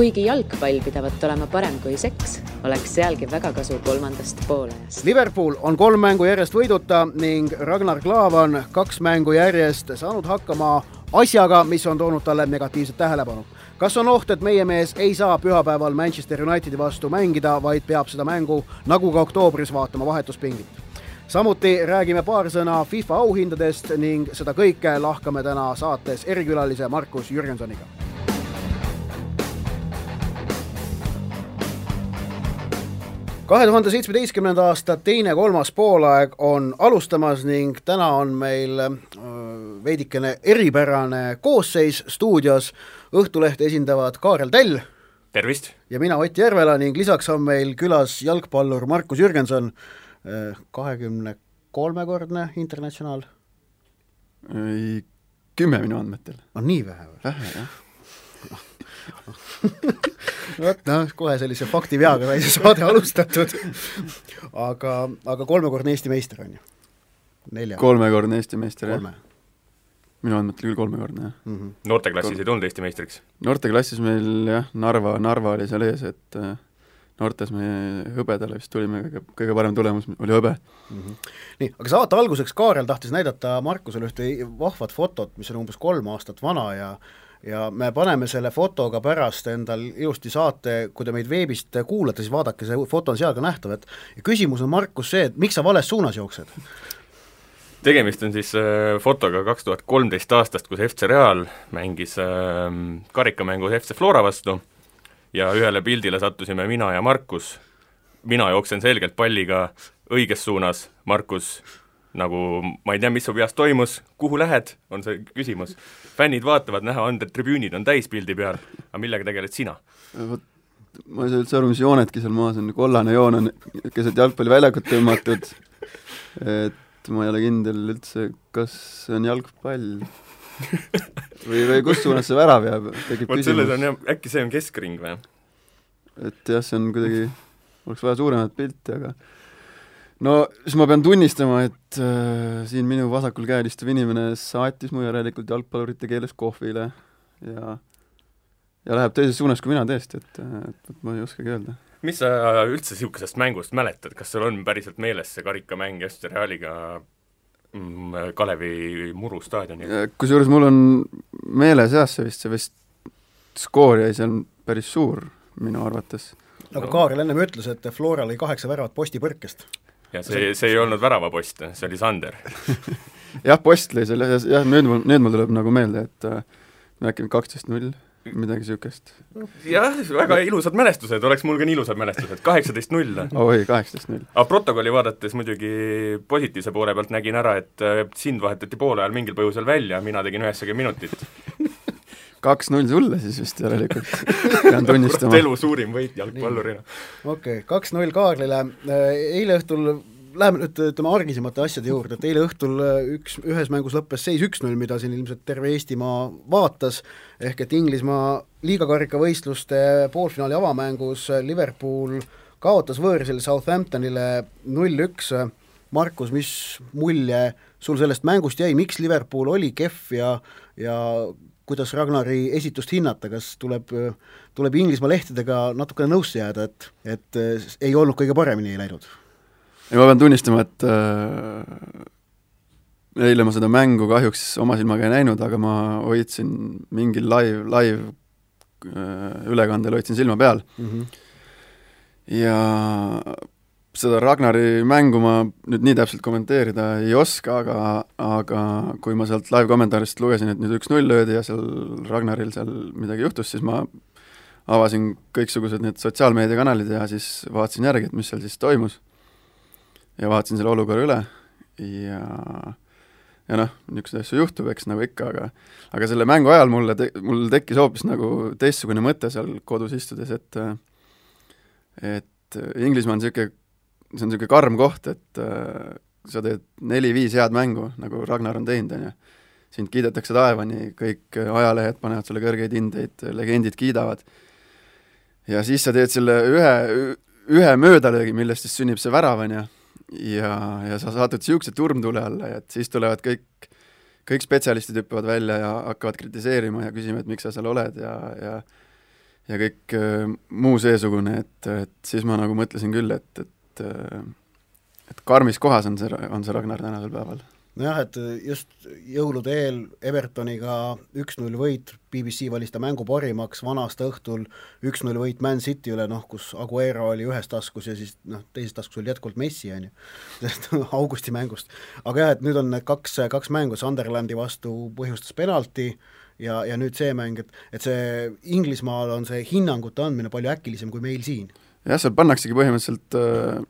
kuigi jalgpall pidavat olema parem kui seks, oleks sealgi väga kasu kolmandast poolajast. Liverpool on kolm mängu järjest võiduta ning Ragnar Klavan kaks mängu järjest saanud hakkama asjaga, mis on toonud talle negatiivset tähelepanu. kas on oht, et meie mees ei saa pühapäeval Manchester Unitedi vastu mängida, vaid peab seda mängu nagu ka oktoobris vaatama vahetuspingit? samuti räägime paar sõna FIFA auhindadest ning seda kõike lahkame täna saates erikülalise Markus Jürgensoniga kahe tuhande seitsmeteistkümnenda aasta teine-kolmas poolaeg on alustamas ning täna on meil äh, veidikene eripärane koosseis stuudios. Õhtulehte esindavad Kaarel Tell. tervist! ja mina, Ott Järvela ning lisaks on meil külas jalgpallur Markus Jürgenson, äh, kahekümne kolmekordne internatsionaal. kümme minu andmetel. on nii vähe või? vähe, jah vot noh, kohe sellise faktiveaga sai see saade alustatud. aga, aga kolmekordne Eesti meister on ju? nelja? kolmekordne Eesti meister, jah? minu andmetel küll kolmekordne, jah mm -hmm.. noorteklassis Kolm... ei tulnud Eesti meistriks? noorteklassis meil jah, Narva, Narva oli seal ees, et äh, noortes me hõbedale vist tulime, kõige, kõige parem tulemus oli hõbe mm. -hmm. nii, aga saate alguseks Kaarel tahtis näidata Markusele ühte vahvat fotot, mis on umbes kolm aastat vana ja ja me paneme selle fotoga pärast endal ilusti saate, kui te meid veebist kuulate, siis vaadake, see foto on seal ka nähtav, et küsimus on, Markus, see, et miks sa vales suunas jooksed? tegemist on siis äh, fotoga kaks tuhat kolmteist aastast, kus FC Real mängis äh, karikamängu FC Flora vastu ja ühele pildile sattusime mina ja Markus, mina jooksen selgelt palliga õiges suunas, Markus nagu ma ei tea, mis su peas toimus, kuhu lähed, on see küsimus. fännid vaatavad, näha on, et tribüünid on täis pildi peal, aga millega tegeled sina? vot ma ei saa üldse aru, mis joonedki seal maas on, kollane joon on keset jalgpalliväljakut tõmmatud, et ma ei ole kindel üldse, kas see on jalgpall või, või kus suunas see värav jääb, tekib vot selles on jah, äkki see on keskring või? et jah, see on kuidagi, oleks vaja suuremat pilti, aga no siis ma pean tunnistama, et äh, siin minu vasakul käel istuv inimene saatis mu järelikult jalgpallurite keeles kohvile ja ja läheb teises suunas kui mina tõesti, et, et, et ma ei oskagi öelda. mis sa üldse niisugusest mängust mäletad, kas sul on päriselt meeles see karikamäng Eesti Realiga mm, Kalevi Muru staadionil? kusjuures mul on meeles jah, see vist, see vist skoor jäi seal päris suur minu arvates. nagu no. Kaarel ennem ütles, et Flora lõi kaheksa väravat postipõrkest ja see, see ei olnud väravapost, see oli Sander jah, post lõi selle, jah, nüüd mul, nüüd mul tuleb nagu meelde, et äh, äkki kaksteist null, midagi niisugust. jah, väga ilusad mälestused, oleks mul ka nii ilusad mälestused, kaheksateist null. oi, kaheksateist null. aga protokolli vaadates muidugi positiivse poole pealt nägin ära, et äh, sind vahetati poole ajal mingil põhjusel välja, mina tegin üheksakümmend minutit kaks-null sulle siis vist järelikult, pean tunnistama. elu suurim võit jalgpallurina. okei okay,, kaks-null Kaarlile, eile õhtul läheme nüüd ütleme argisemate asjade juurde, et eile õhtul üks, ühes mängus lõppes seis üks-null, mida siin ilmselt terve Eestimaa vaatas, ehk et Inglismaa liigakarikavõistluste poolfinaali avamängus Liverpool kaotas võõrsil Southamptonile null-üks, Markus, mis mulje sul sellest mängust jäi, miks Liverpool oli kehv ja ja kuidas Ragnari esitust hinnata, kas tuleb, tuleb Inglismaa lehtedega natukene nõusse jääda, et, et eh, ei olnud kõige paremini läinud? ei, ma pean tunnistama, et äh, eile ma seda mängu kahjuks oma silmaga ei näinud, aga ma hoidsin mingil live, live äh, ülekandel hoidsin silma peal mm. -hmm. ja seda Ragnari mängu ma nüüd nii täpselt kommenteerida ei oska, aga, aga kui ma sealt live-kommentaarist lugesin, et nüüd üks-null löödi ja seal Ragnaril seal midagi juhtus, siis ma avasin kõiksugused need sotsiaalmeediakanalid ja siis vaatasin järgi, et mis seal siis toimus. ja vaatasin selle olukorra üle ja ja noh, niisuguseid asju juhtub, eks nagu ikka, aga aga selle mängu ajal mulle te-, mul tekkis hoopis nagu teistsugune mõte seal kodus istudes, et et Inglismaa on niisugune see on niisugune karm koht, et äh, sa teed neli-viis head mängu, nagu Ragnar on teinud, on ju, sind kiidetakse taevani, kõik ajalehed panevad sulle kõrgeid hindeid, legendid kiidavad, ja siis sa teed selle ühe, ühe möödalöögi, millest siis sünnib see värav, on ju, ja, ja sa satud niisuguse turmtule alla ja et siis tulevad kõik, kõik spetsialistid hüppavad välja ja hakkavad kritiseerima ja küsima, et miks sa seal oled ja, ja ja kõik äh, muu seesugune, et, et siis ma nagu mõtlesin küll, et, et äh, et karmis kohas on see, on see Ragnar tänasel päeval nojah, et just jõulude eel Evertoniga üks-null võit, BBC valis ta mängu parimaks, vana-aasta õhtul üks-null võit Man City üle, noh, kus Aguero oli ühes taskus ja siis noh, teises taskus oli jätkuvalt Messi, on ju, sellest augusti mängust. aga jah, et nüüd on need kaks, kaks mängu, Sunderlandi vastu põhjustas penalti ja, ja nüüd see mäng, et, et see Inglismaal on see hinnangute andmine palju äkilisem kui meil siin. Jah, seal pannaksegi põhimõtteliselt äh,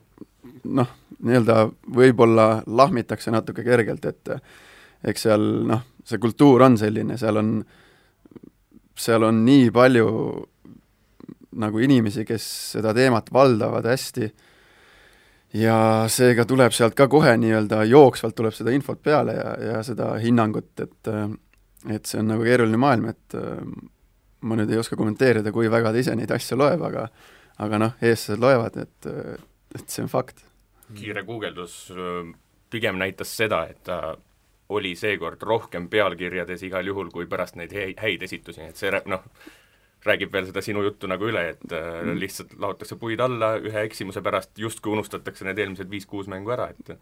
noh, nii-öelda võib-olla lahmitakse natuke kergelt, et eks seal noh, see kultuur on selline, seal on, seal on nii palju nagu inimesi, kes seda teemat valdavad hästi. Ja seega tuleb sealt ka kohe nii-öelda jooksvalt tuleb seda infot peale ja, ja seda hinnangut, et et see on nagu keeruline maailm, et ma nüüd ei oska kommenteerida, kui väga ta ise neid asju loeb, aga aga noh, eestlased loevad, et, et see on fakt kiire guugeldus pigem näitas seda, et ta oli seekord rohkem pealkirjades igal juhul kui pärast neid häid esitusi, et see noh, räägib veel seda sinu juttu nagu üle, et mm. lihtsalt laotakse puid alla ühe eksimuse pärast, justkui unustatakse need eelmised viis-kuus mängu ära, et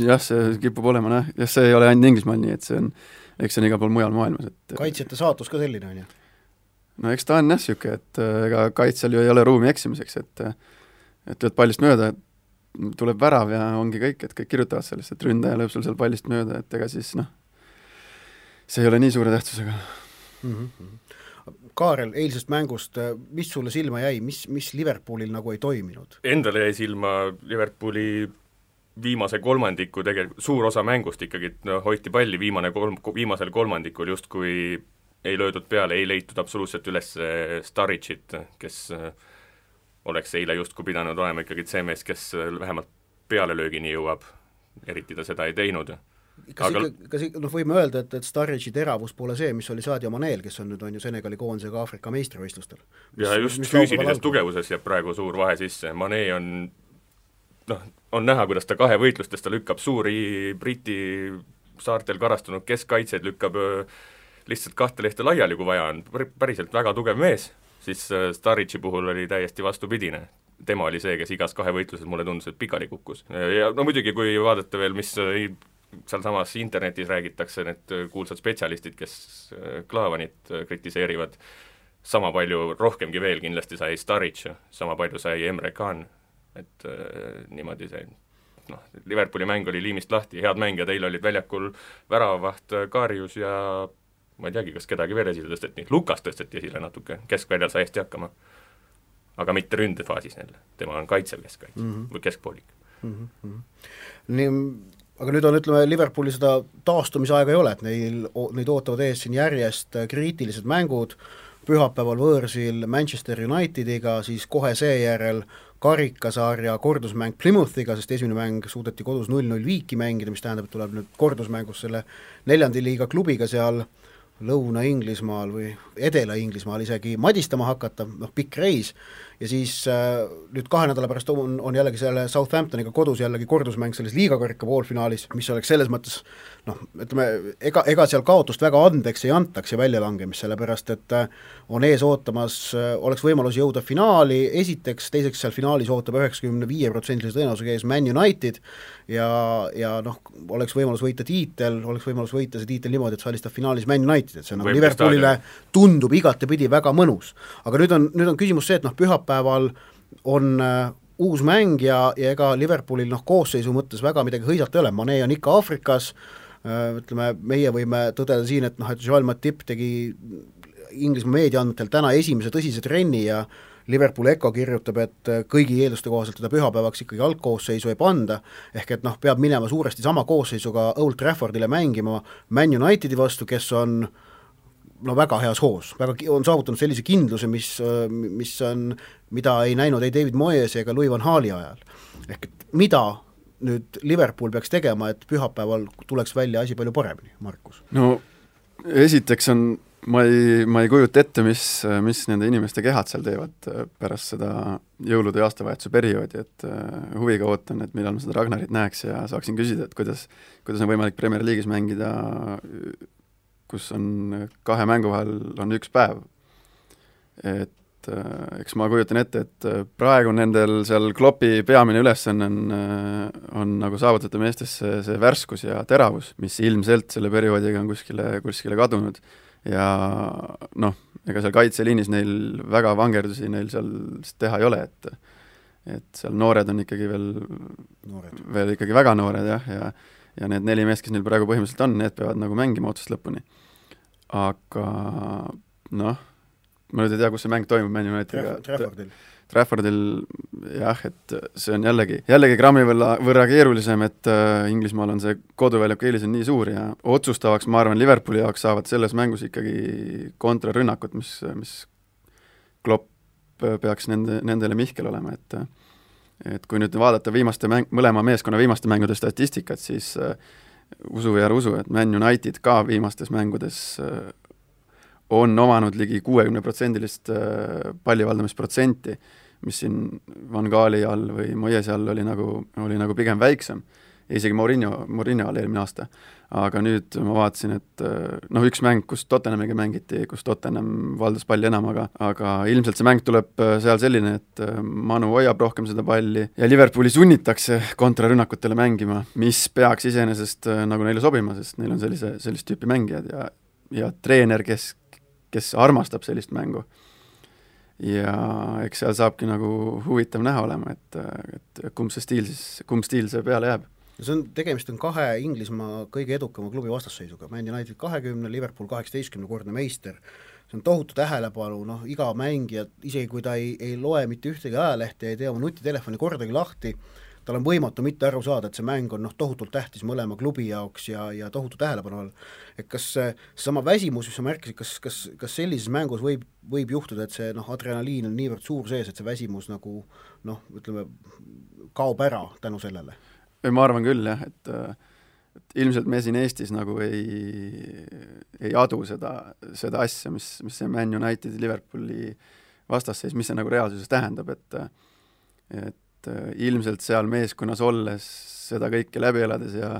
jah, see kipub olema jah, jah, see ei ole ainult Inglismaal nii, et see on, eks see on igal pool mujal maailmas, et kaitsjate saatus ka selline, on ju? No eks ta on jah, niisugune, et ega kaitsjal ju ei ole ruumi eksimiseks, et et lööd pallist mööda, tuleb värav ja ongi kõik, et kõik kirjutavad sellest, et ründaja lööb sul seal pallist mööda, et ega siis noh, see ei ole nii suure tähtsusega mm. -hmm. Kaarel, eilsest mängust, mis sulle silma jäi, mis, mis Liverpoolil nagu ei toiminud? Endale jäi silma Liverpooli viimase kolmandiku tegelikult, suur osa mängust ikkagi no, hoiti palli, viimane kolm, viimasel kolmandikul justkui ei löödud peale, ei leitud absoluutselt üles Staricit, kes äh, oleks eile justkui pidanud olema ikkagi see mees, kes vähemalt pealelöögini jõuab, eriti ta seda ei teinud. kas Aga... ikka, kas ikka, noh, võime öelda, et, et Starridge'i teravus pole see, mis oli Sadio Manel, kes on nüüd, on ju Senegali koondisega Aafrika meistrivõistlustel. ja just füüsilises tugevuses jääb praegu suur vahe sisse, Mane on noh, on näha, kuidas ta kahevõitlustes, ta lükkab suuri Briti saartel karastunud keskkaitseid, lükkab lihtsalt kahte lehte laiali, kui vaja on, päriselt väga tugev mees siis äh, Staric'i puhul oli täiesti vastupidine. tema oli see, kes igas kahevõitluses mulle tundus, et pikali kukkus. ja no muidugi, kui vaadata veel, mis äh, sealsamas internetis räägitakse, need äh, kuulsad spetsialistid, kes Klaavanit kritiseerivad, sama palju, rohkemgi veel kindlasti sai Staric, sama palju sai Emre Can, et äh, niimoodi see noh, Liverpooli mäng oli liimist lahti, head mängijad eile olid väljakul, väravavaht Karius ja ma ei teagi, kas kedagi veel esile tõsteti, Lukas tõsteti esile natuke, keskväljal sai hästi hakkama. aga mitte ründefaasis jälle, tema on kaitsev keskkaitse mm -hmm. või keskpoolik mm. -hmm. nii, aga nüüd on, ütleme, Liverpooli seda taastumisaega ei ole, et neil, neid ootavad ees siin järjest kriitilised mängud, pühapäeval võõrsil Manchester Unitediga, siis kohe seejärel karikasarja kordusmäng Plymouthiga, sest esimene mäng suudeti kodus null-null viiki mängida, mis tähendab, et tuleb nüüd kordusmängus selle neljanda liiga klubiga seal äh, Lõuna-Inglismaal või Edela-Inglismaal isegi madistama hakata, noh pikk reis, ja siis äh, nüüd kahe nädala pärast on, on jällegi selle Southamptoniga kodus jällegi kordusmäng selles liigakarika poolfinaalis, mis oleks selles mõttes noh, ütleme, ega, ega seal kaotust väga andeks ei antaks ja väljalangemist, sellepärast et äh, on ees ootamas, äh, oleks võimalus jõuda finaali, esiteks, teiseks seal finaalis ootab üheksakümne viie protsendilise tõenäosusega ees Man United ja, ja noh, oleks võimalus võita tiitel, oleks võimalus võita see tiitel niimoodi, et sa alistab finaalis Man United, et see nagu Liverpoolile tundub igatepidi väga mõnus. aga nüüd on, nüüd on küsimus see, et noh, pühapäeval on äh, uus mäng ja, ja ega Liverpoolil noh, koosseisu mõttes väga midagi hõisata ei ole, Mane on ikka Aafrikas äh,, ütleme, meie võime tõdeda siin, et noh, et Joel Matip tegi Inglismaa meediaandmetel täna esimese tõsise trenni ja Liverpooli Eco kirjutab, et kõigi eelduste kohaselt teda pühapäevaks ikkagi algkoosseisu ei panda, ehk et noh, peab minema suuresti sama koosseisuga Old Traffordile mängima Man Unitedi vastu, kes on äh, no väga heas hoos, väga, on saavutanud sellise kindluse, mis, mis on, mida ei näinud ei David Moyes ega Louis van Gaali ajal. ehk et mida nüüd Liverpool peaks tegema, et pühapäeval tuleks välja asi palju paremini, Markus? no esiteks on, ma ei, ma ei kujuta ette, mis, mis nende inimeste kehad seal teevad pärast seda jõulude ja aastavahetuse perioodi, et uh, huviga ootan, et millal ma seda Ragnarit näeks ja saaksin küsida, et kuidas, kuidas on võimalik Premier League'is mängida kus on kahe mängu vahel on üks päev. et äh, eks ma kujutan ette, et äh, praegu nendel seal Kloppi peamine ülesanne on, on nagu saavutada meestes see, värskus ja teravus, mis ilmselt selle perioodiga on kuskile, kuskile kadunud. ja noh, ega seal kaitseliinis neil väga vangerdusi neil seal teha ei ole, et et seal noored on ikkagi veel, veel ikkagi väga noored jah, ja ja need neli meest, kes neil praegu põhimõtteliselt on, need peavad nagu mängima otsast lõpuni. Aga noh, ma nüüd ei tea, kus see mäng toimub Man Unitediga Traffordil. Traffordil jah, et see on jällegi, jällegi grammi võrra, võrra keerulisem, et äh, Inglismaal on see koduväljaku eelis on nii suur ja otsustavaks, ma arvan, Liverpooli jaoks saavad selles mängus ikkagi kontrarünnakud, mis, mis Klopp peaks nende, nendele mihkel olema, et et kui nüüd vaadata viimaste mäng, mõlema meeskonna viimaste mängude statistikat, siis uh, usu või ära usu, et Man United ka viimastes mängudes uh, on omanud ligi kuuekümneprotsendilist uh, pallivaldamisprotsenti, mis siin Van Gaali all või Moyesi all oli nagu, oli nagu pigem väiksem isegi Mourinho, Mourinho all eelmine aasta. Aga nüüd ma vaatasin, et äh, noh, üks mäng, kus Tottenhamiga mängiti, kus Tottenham valdas palli enam, aga aga ilmselt see mäng tuleb äh, seal selline, et äh, Manu hoiab rohkem seda palli ja Liverpooli sunnitakse kontrarünnakutele mängima, mis peaks iseenesest nagu neile sobima, sest neil on sellise, sellist tüüpi mängijad ja ja treener, kes, kes armastab sellist mängu. Ja eks seal saabki nagu huvitav näha olema, et, et kumb see stiil siis, kumb stiil see peale jääb see on, tegemist on kahe Inglismaa kõige edukama klubi vastasseisuga, Man United kahekümne, Liverpool kaheksateistkümnekordne meister, see on tohutu tähelepanu, noh iga mängija, isegi kui ta ei, ei loe mitte ühtegi ajalehte, ei tee oma nutitelefoni kordagi lahti, tal on võimatu mitte aru saada, et see mäng on noh, tohutult tähtis mõlema klubi jaoks ja, ja tohutu tähelepanu all. et kas seesama väsimus, mis sa märkisid, kas, kas, kas sellises mängus võib, võib juhtuda, et see noh, adrenaliin on niivõrd suur sees, et see väsimus nagu noh, ütleme, kaob ära tänu sellele? Ei, ma arvan küll jah, et et ilmselt me siin Eestis nagu ei, ei adu seda, seda asja, mis, mis see Man Unitedi, Liverpooli vastasseis, mis see nagu reaalsuses tähendab, et et ilmselt seal meeskonnas olles, seda kõike läbi elades ja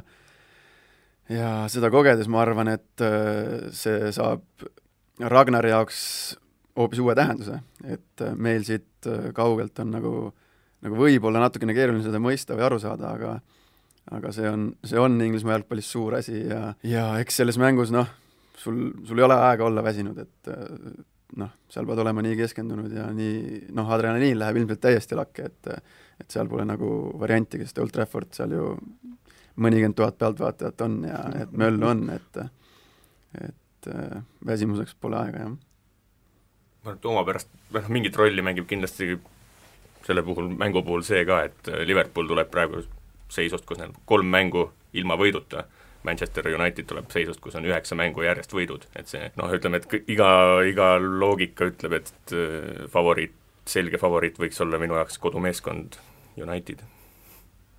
ja seda kogedes ma arvan, et see saab Ragnari jaoks hoopis uue tähenduse, et meil siit kaugelt on nagu äh, nagu võib-olla natukene keeruline seda mõista või aru saada, aga aga see on, see on Inglismaa jalgpallis suur asi ja, ja eks selles mängus noh, sul, sul ei ole aega olla väsinud, et noh, seal pead olema nii keskendunud ja nii noh, adrenaliin läheb ilmselt täiesti lakke, et et seal pole nagu varianti, sest Old Trafford seal ju mõnikümmend tuhat pealtvaatajat on ja et möllu on, et et väsimuseks pole aega, jah. ma arvan, et omapärast, noh, mingit rolli mängib kindlasti selle puhul, mängu puhul see ka, et äh, Liverpool tuleb praegu seisust, kus neil kolm mängu ilma võiduta, Manchester United tuleb seisust, kus on üheksa mängu järjest võidud, et see noh, ütleme, et iga, iga loogika ütleb, et äh, favoriit, selge favoriit võiks olla minu jaoks kodumeeskond United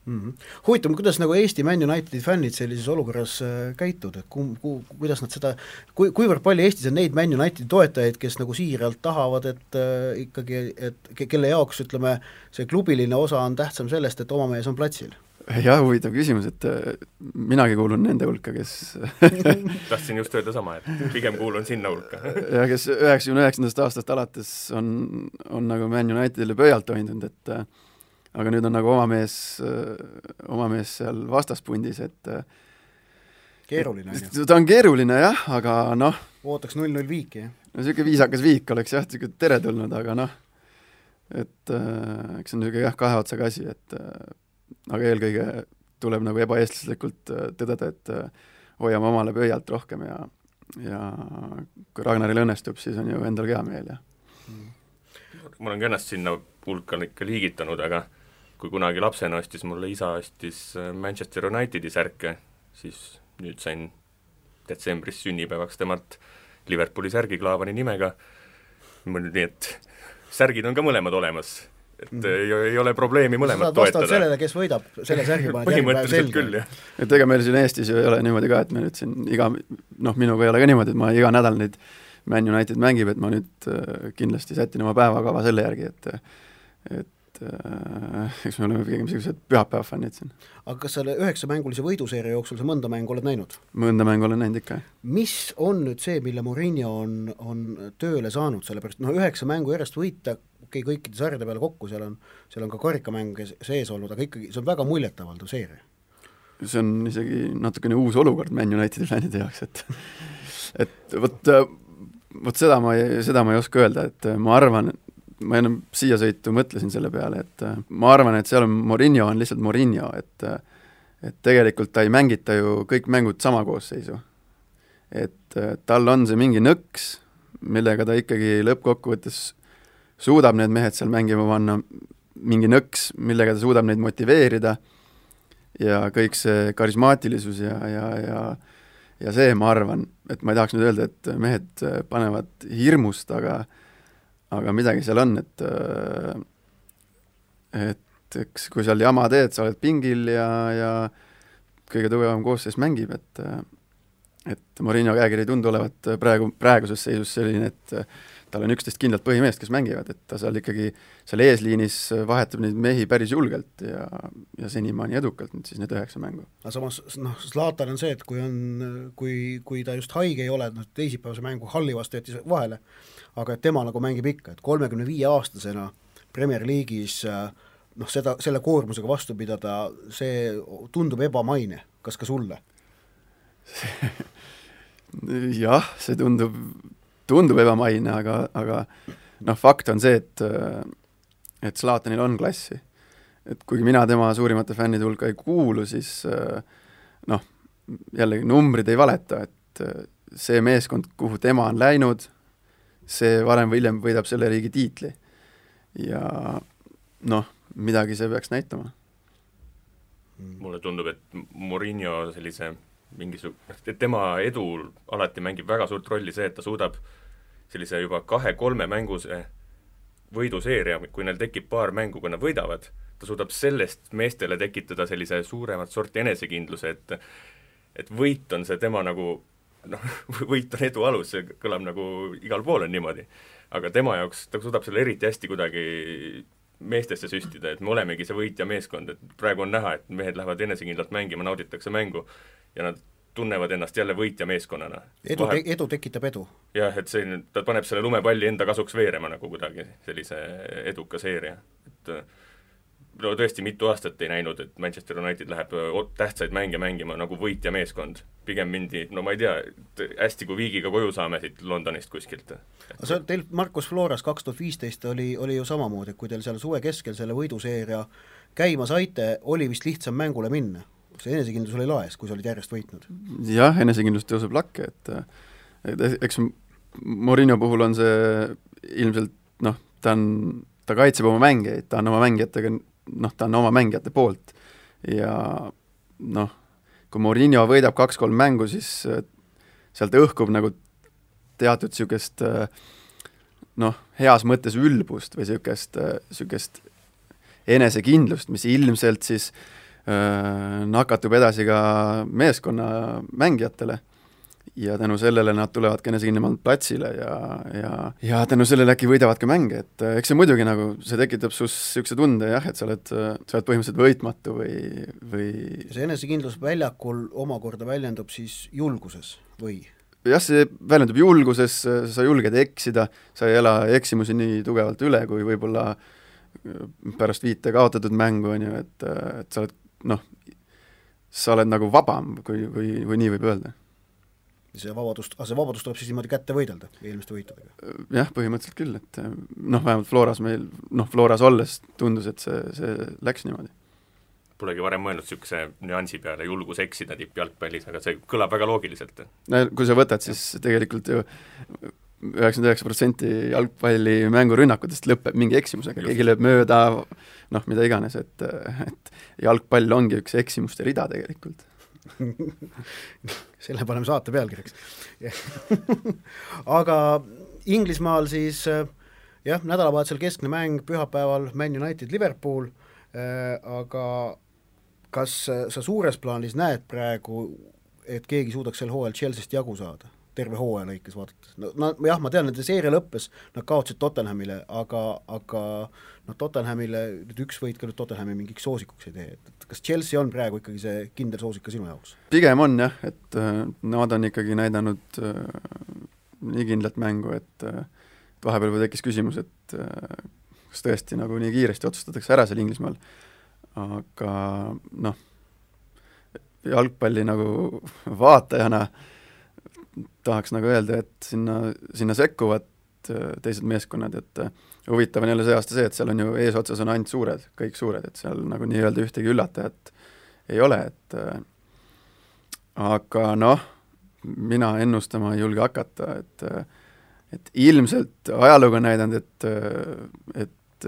mm. -hmm. huvitav, kuidas nagu Eesti Man Unitedi fännid sellises olukorras äh, käituvad, et kum-, ku-, kuidas nad seda, kui, kuivõrd palju Eestis on neid Man Unitedi toetajaid, kes nagu siiralt tahavad, et äh, ikkagi, et ke-, kelle jaoks ütleme, see klubiline osa on tähtsam sellest, et oma mees on platsil? jah, huvitav küsimus, et äh, minagi kuulun nende hulka, kes tahtsin just öelda sama, et pigem kuulun sinna hulka ja kes üheksakümne üheksandast aastast alates on, on nagu Man Unitedile pöialt hoidnud, et äh, aga nüüd on nagu oma mees, oma mees seal vastaspundis, et keeruline on ju? ta on keeruline jah, aga noh ootaks null-null viiki, jah? no niisugune viisakas viik oleks jah, niisugune teretulnud, aga noh, et äh, eks see on niisugune jah, kahe otsaga asi, et äh, aga eelkõige tuleb nagu ebaeestlaslikult äh, tõdeda, et äh, hoiame omale pöialt rohkem ja ja kui Ragnaril õnnestub, siis on ju endal ka hea meel ja mm. ma olen ka ennast sinna hulka ikka liigitanud, aga kui kunagi lapsena ostis mulle isa, ostis äh, Manchester Unitedi särke, siis nüüd sain detsembris sünnipäevaks temalt Liverpooli särgi Klaavani nimega, nii et särgid on ka mõlemad olemas, et mm. ei, ei ole probleemi mõlemat toetada. sellele, kes võidab, selle särgi paned põhimõtteliselt küll, jah. et ega meil siin Eestis ju ei ole niimoodi ka, et me nüüd siin iga, noh, minuga ei ole ka niimoodi, et ma iga nädal neid Man United mängib, et ma nüüd äh, kindlasti sätin oma päevakava selle järgi, et et et äh, eks me oleme pigem niisugused pühapäevafännid siin. aga kas selle üheksamängulise võiduseeria jooksul sa mõnda mängu oled näinud? mõnda mängu olen näinud ikka, jah. mis on nüüd see, mille Murillo on, on tööle saanud, sellepärast noh, üheksa mängu järjest võita, okei okay,, kõikide sarjade peale kokku, seal on, seal on ka karikamänge sees olnud, aga ikkagi see on väga muljetavaldav seeria. see on isegi natukene uus olukord Man Unitedi fännide jaoks, et et vot, vot seda ma ei, seda ma ei oska öelda, et ma arvan, ma ennem siia sõitu mõtlesin selle peale, et ma arvan, et seal on Morinho on lihtsalt Morinho, et et tegelikult ta ei mängita ju kõik mängud sama koosseisu. et tal on see mingi nõks, millega ta ikkagi lõppkokkuvõttes suudab need mehed seal mängima panna, mingi nõks, millega ta suudab neid motiveerida ja kõik see karismaatilisus ja, ja, ja ja see, ma arvan, et ma ei tahaks nüüd öelda, et mehed panevad hirmust, aga aga midagi seal on, et et eks kui seal jama teed, sa oled pingil ja, ja kõige tugevam koosseis mängib, et et Marino käekiri ei tundu olevat praegu, praeguses seisus selline, et tal on üksteist kindlat põhimeest, kes mängivad, et ta seal ikkagi, seal eesliinis vahetab neid mehi päris julgelt ja, ja senimaani edukalt nüüd siis need üheksa mängu. aga samas noh, Zlatan on see, et kui on, kui, kui ta just haige ei ole, noh teisipäevase mängu Halli vastu jättis vahele, aga et tema nagu mängib ikka, et kolmekümne viie aastasena Premier League'is noh, seda, selle koormusega vastu pidada, see tundub ebamaine, kas ka sulle jah, see tundub, tundub ebamaine, aga, aga noh, fakt on see, et et Zlatanil on klassi. et kuigi mina tema suurimate fännide hulka ei kuulu, siis noh, jällegi numbrid ei valeta, et see meeskond, kuhu tema on läinud, see varem või hiljem võidab selle riigi tiitli. ja noh, midagi see peaks näitama. mulle tundub, et Murillo sellise mingisugune, tema edul alati mängib väga suurt rolli see, et ta suudab sellise juba kahe-kolme mänguse võiduseeria, kui neil tekib paar mängu, kui nad võidavad, ta suudab sellest meestele tekitada sellise suuremat sorti enesekindluse, et et võit on see tema nagu noh, võit on edu alus, see kõlab nagu igal pool on niimoodi. aga tema jaoks, ta suudab selle eriti hästi kuidagi meestesse süstida, et me olemegi see võitja meeskond, et praegu on näha, et mehed lähevad enesekindlalt mängima, nauditakse mängu ja nad tunnevad ennast jälle võitja meeskonnana. edu Vahe..., edu tekitab edu. jah, et see, ta paneb selle lumepalli enda kasuks veerema nagu kuidagi, sellise eduka seeria, et no tõesti mitu aastat ei näinud, et Manchester United läheb tähtsaid mänge mängima nagu võitja meeskond. pigem mindi, no ma ei tea, hästi kui viigiga koju saame siit Londonist kuskilt. aga see teil Marcus Floras kaks tuhat viisteist oli, oli ju samamoodi, kui teil seal suve keskel selle võiduseeria käima saite, oli vist lihtsam mängule minna see enesekindlus oli laes, kui sa olid järjest võitnud? jah, enesekindlus tõuseb lakke, et et eks Morino puhul on see ilmselt noh, ta on, ta kaitseb oma mängijaid, ta on oma mängijatega noh, ta on oma mängijate poolt ja noh, kui Morinho võidab kaks-kolm mängu, siis äh, sealt õhkub nagu teatud niisugust äh, noh, heas mõttes ülbust või niisugust, niisugust äh, enesekindlust, mis ilmselt siis nakatub edasi ka meeskonna mängijatele ja tänu sellele nad tulevadki enesekindlamalt platsile ja, ja, ja tänu sellele äkki võidavad ka mänge, et äh, eks see muidugi nagu, see tekitab sus niisuguse tunde jah, et sa oled, sa oled põhimõtteliselt võitmatu või, või see enesekindlus väljakul omakorda väljendub siis julguses või? jah, see väljendub julguses, sa julged eksida, sa ei ela eksimusi nii tugevalt üle, kui võib-olla pärast viite kaotatud mängu, on ju, et, et sa oled noh, sa oled nagu vabam, kui, kui, kui nii võib öelda see vabadust, aga see vabadus tuleb siis niimoodi kätte võidelda eelmiste võitudega? jah, põhimõtteliselt küll, et eh, noh, vähemalt Floras meil, noh, Floras olles tundus, et see, see läks niimoodi. Polegi varem mõelnud niisuguse nüansi peale, julgus eksida tippjalgpallis, aga see kõlab väga loogiliselt. no kui sa võtad, siis tegelikult ju üheksakümmend üheksa protsenti jalgpalli mängurünnakutest lõpeb mingi eksimusega, keegi lööb mööda, noh, mida iganes, et, et jalgpall ongi üks eksimuste rida tegelikult. Selle paneme saate pealkirjaks. Aga Inglismaal siis jah, nädalavahetusel keskne mäng, pühapäeval Man United Liverpool. Äh,, aga kas sa suures plaanis näed praegu, et keegi suudaks sel hooajal Chelsea'st jagu saada? Terve hooaja lõikes vaadates, no, no jah, ma tean, nende seeria lõppes, nad kaotasid Tottenhamile, aga, aga noh, Tottenhamile nüüd üks võit ka nüüd Tottenhami mingiks soosikuks ei tee, et kas Chelsea on praegu ikkagi see kindel soosik ka sinu jaoks? pigem on jah, et äh, nad on ikkagi näidanud äh, nii kindlat mängu, et äh, et vahepeal tekkis küsimus, et äh, kas tõesti nagu nii kiiresti otsustatakse ära seal Inglismaal, aga noh, jalgpalli nagu vaatajana tahaks nagu öelda, et sinna, sinna sekkuvad äh, teised meeskonnad, et äh, huvitav on jälle see aasta see, et seal on ju eesotsas on ainult suured, kõik suured, et seal nagu nii-öelda ühtegi üllatajat ei ole, et äh, aga noh, mina ennustama ei julge hakata, et et ilmselt ajalugu on näidanud, et, et